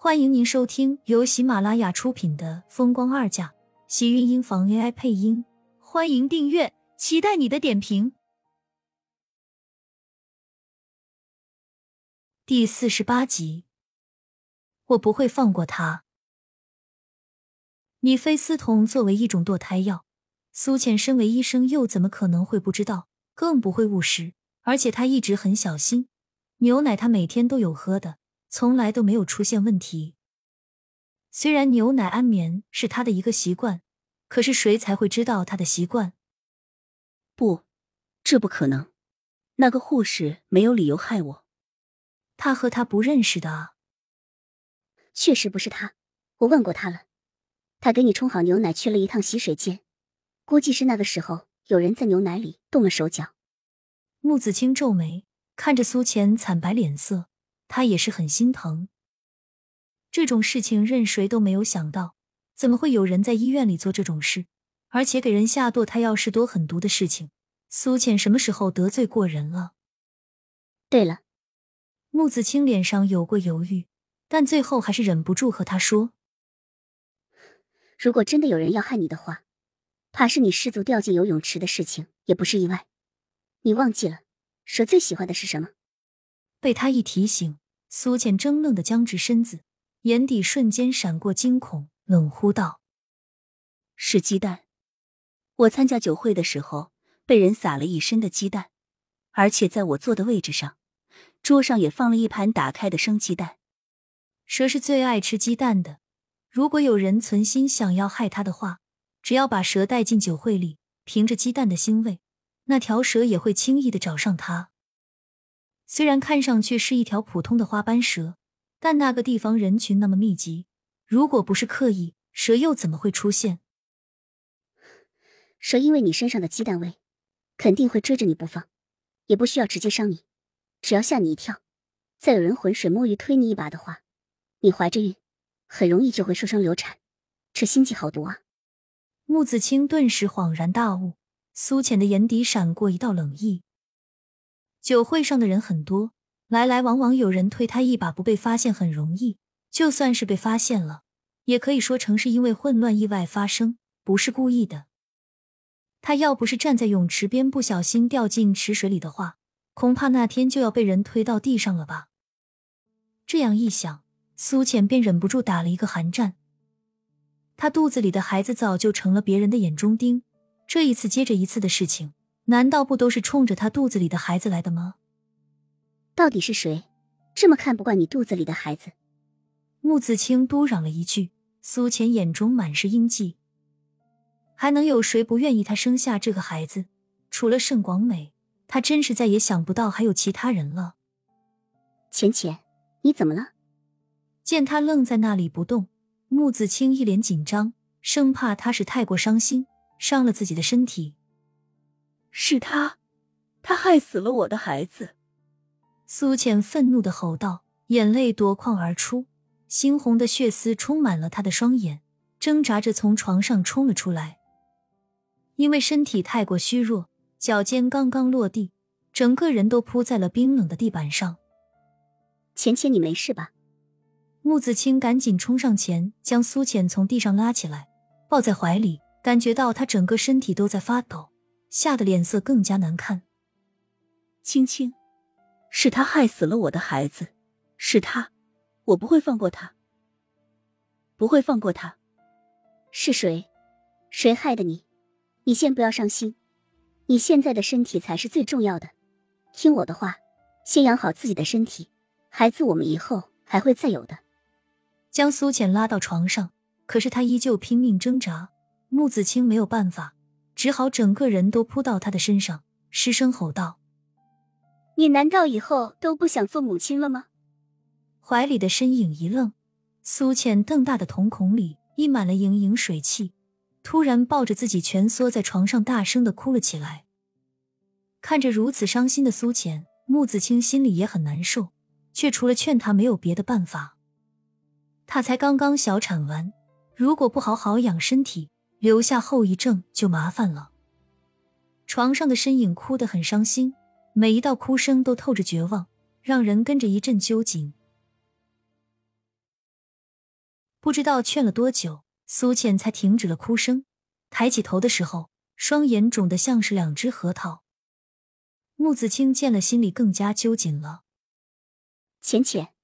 欢迎您收听由喜马拉雅出品的《风光二嫁》，喜运音房 AI 配音。欢迎订阅，期待你的点评。第四十八集，我不会放过他。米非司酮作为一种堕胎药，苏浅身为医生又怎么可能会不知道？更不会误食，而且他一直很小心。牛奶他每天都有喝的。从来都没有出现问题。虽然牛奶安眠是他的一个习惯，可是谁才会知道他的习惯？不，这不可能。那个护士没有理由害我。他和他不认识的啊。确实不是他，我问过他了。他给你冲好牛奶去了一趟洗水间，估计是那个时候有人在牛奶里动了手脚。穆子清皱眉，看着苏浅惨白脸色。他也是很心疼，这种事情任谁都没有想到，怎么会有人在医院里做这种事，而且给人下堕胎药是多狠毒的事情。苏浅什么时候得罪过人了？对了，穆子清脸上有过犹豫，但最后还是忍不住和他说：“如果真的有人要害你的话，怕是你失足掉进游泳池的事情也不是意外。你忘记了，蛇最喜欢的是什么？”被他一提醒，苏浅怔愣的僵直身子，眼底瞬间闪过惊恐，冷呼道：“是鸡蛋！我参加酒会的时候，被人撒了一身的鸡蛋，而且在我坐的位置上，桌上也放了一盘打开的生鸡蛋。蛇是最爱吃鸡蛋的，如果有人存心想要害他的话，只要把蛇带进酒会里，凭着鸡蛋的腥味，那条蛇也会轻易的找上他。”虽然看上去是一条普通的花斑蛇，但那个地方人群那么密集，如果不是刻意，蛇又怎么会出现？蛇因为你身上的鸡蛋味，肯定会追着你不放，也不需要直接伤你，只要吓你一跳，再有人浑水摸鱼推你一把的话，你怀着孕，很容易就会受伤流产。这心计好毒啊！穆子清顿时恍然大悟，苏浅的眼底闪过一道冷意。酒会上的人很多，来来往往，有人推他一把不被发现很容易。就算是被发现了，也可以说成是因为混乱意外发生，不是故意的。他要不是站在泳池边不小心掉进池水里的话，恐怕那天就要被人推到地上了吧。这样一想，苏浅便忍不住打了一个寒战。他肚子里的孩子早就成了别人的眼中钉，这一次接着一次的事情。难道不都是冲着他肚子里的孩子来的吗？到底是谁这么看不惯你肚子里的孩子？穆子清嘟嚷了一句，苏浅眼中满是阴计。还能有谁不愿意他生下这个孩子？除了盛广美，他真是再也想不到还有其他人了。浅浅，你怎么了？见他愣在那里不动，穆子清一脸紧张，生怕他是太过伤心，伤了自己的身体。是他，他害死了我的孩子！苏浅愤怒的吼道，眼泪夺眶而出，猩红的血丝充满了他的双眼，挣扎着从床上冲了出来。因为身体太过虚弱，脚尖刚刚落地，整个人都扑在了冰冷的地板上。浅浅，你没事吧？穆子清赶紧冲上前，将苏浅从地上拉起来，抱在怀里，感觉到他整个身体都在发抖。吓得脸色更加难看。青青，是他害死了我的孩子，是他，我不会放过他，不会放过他。是谁？谁害的你？你先不要伤心，你现在的身体才是最重要的。听我的话，先养好自己的身体，孩子我们以后还会再有的。将苏浅拉到床上，可是他依旧拼命挣扎。穆子清没有办法。只好整个人都扑到他的身上，失声吼道：“你难道以后都不想做母亲了吗？”怀里的身影一愣，苏浅瞪大的瞳孔里溢满了盈盈水汽，突然抱着自己蜷缩在床上，大声的哭了起来。看着如此伤心的苏浅，穆子清心里也很难受，却除了劝他没有别的办法。他才刚刚小产完，如果不好好养身体，留下后遗症就麻烦了。床上的身影哭得很伤心，每一道哭声都透着绝望，让人跟着一阵揪紧。不知道劝了多久，苏倩才停止了哭声。抬起头的时候，双眼肿得像是两只核桃。穆子清见了，心里更加揪紧了。浅浅，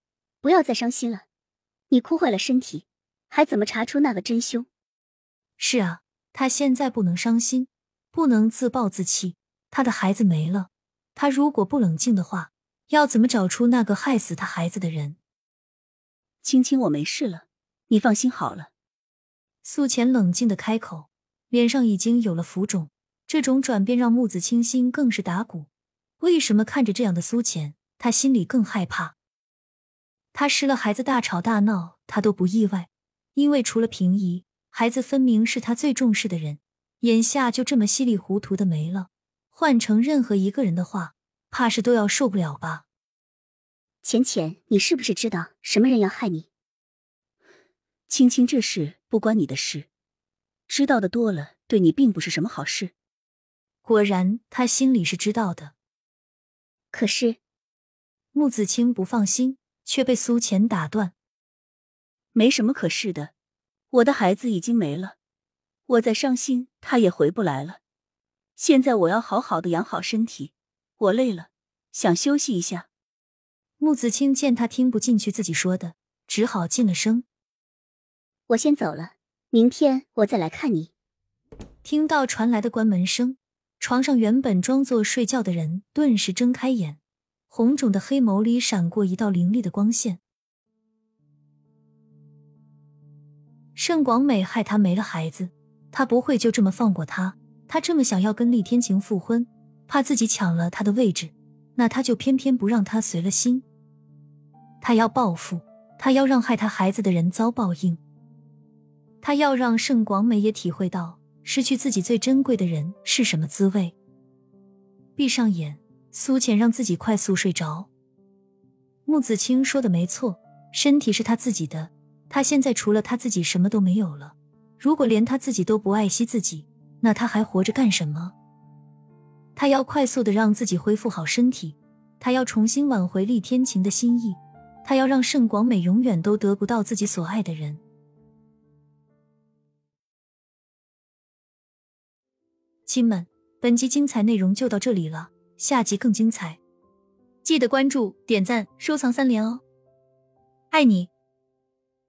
不要再伤心了，你哭坏了身体，还怎么查出那个真凶？是啊，他现在不能伤心，不能自暴自弃。他的孩子没了，他如果不冷静的话，要怎么找出那个害死他孩子的人？青青，我没事了，你放心好了。苏浅冷静的开口，脸上已经有了浮肿。这种转变让木子清心更是打鼓。为什么看着这样的苏浅，他心里更害怕？他失了孩子，大吵大闹，他都不意外，因为除了平姨，孩子分明是他最重视的人，眼下就这么稀里糊涂的没了。换成任何一个人的话，怕是都要受不了吧。浅浅，你是不是知道什么人要害你？青青，这事不关你的事，知道的多了，对你并不是什么好事。果然，他心里是知道的。可是，穆子清不放心，却被苏浅打断。没什么可是的，我的孩子已经没了，我再伤心，他也回不来了。现在我要好好的养好身体，我累了，想休息一下。穆子清见他听不进去自己说的，只好进了声：“我先走了，明天我再来看你。”听到传来的关门声，床上原本装作睡觉的人顿时睁开眼，红肿的黑眸里闪过一道凌厉的光线。盛广美害他没了孩子，他不会就这么放过他。他这么想要跟厉天晴复婚，怕自己抢了他的位置，那他就偏偏不让他随了心。他要报复，他要让害他孩子的人遭报应，他要让盛广美也体会到失去自己最珍贵的人是什么滋味。闭上眼，苏浅让自己快速睡着。穆子清说的没错，身体是他自己的，他现在除了他自己什么都没有了。如果连他自己都不爱惜自己，那他还活着干什么？他要快速的让自己恢复好身体，他要重新挽回厉天晴的心意，他要让盛广美永远都得不到自己所爱的人。亲们，本集精彩内容就到这里了，下集更精彩，记得关注、点赞、收藏三连哦！爱你。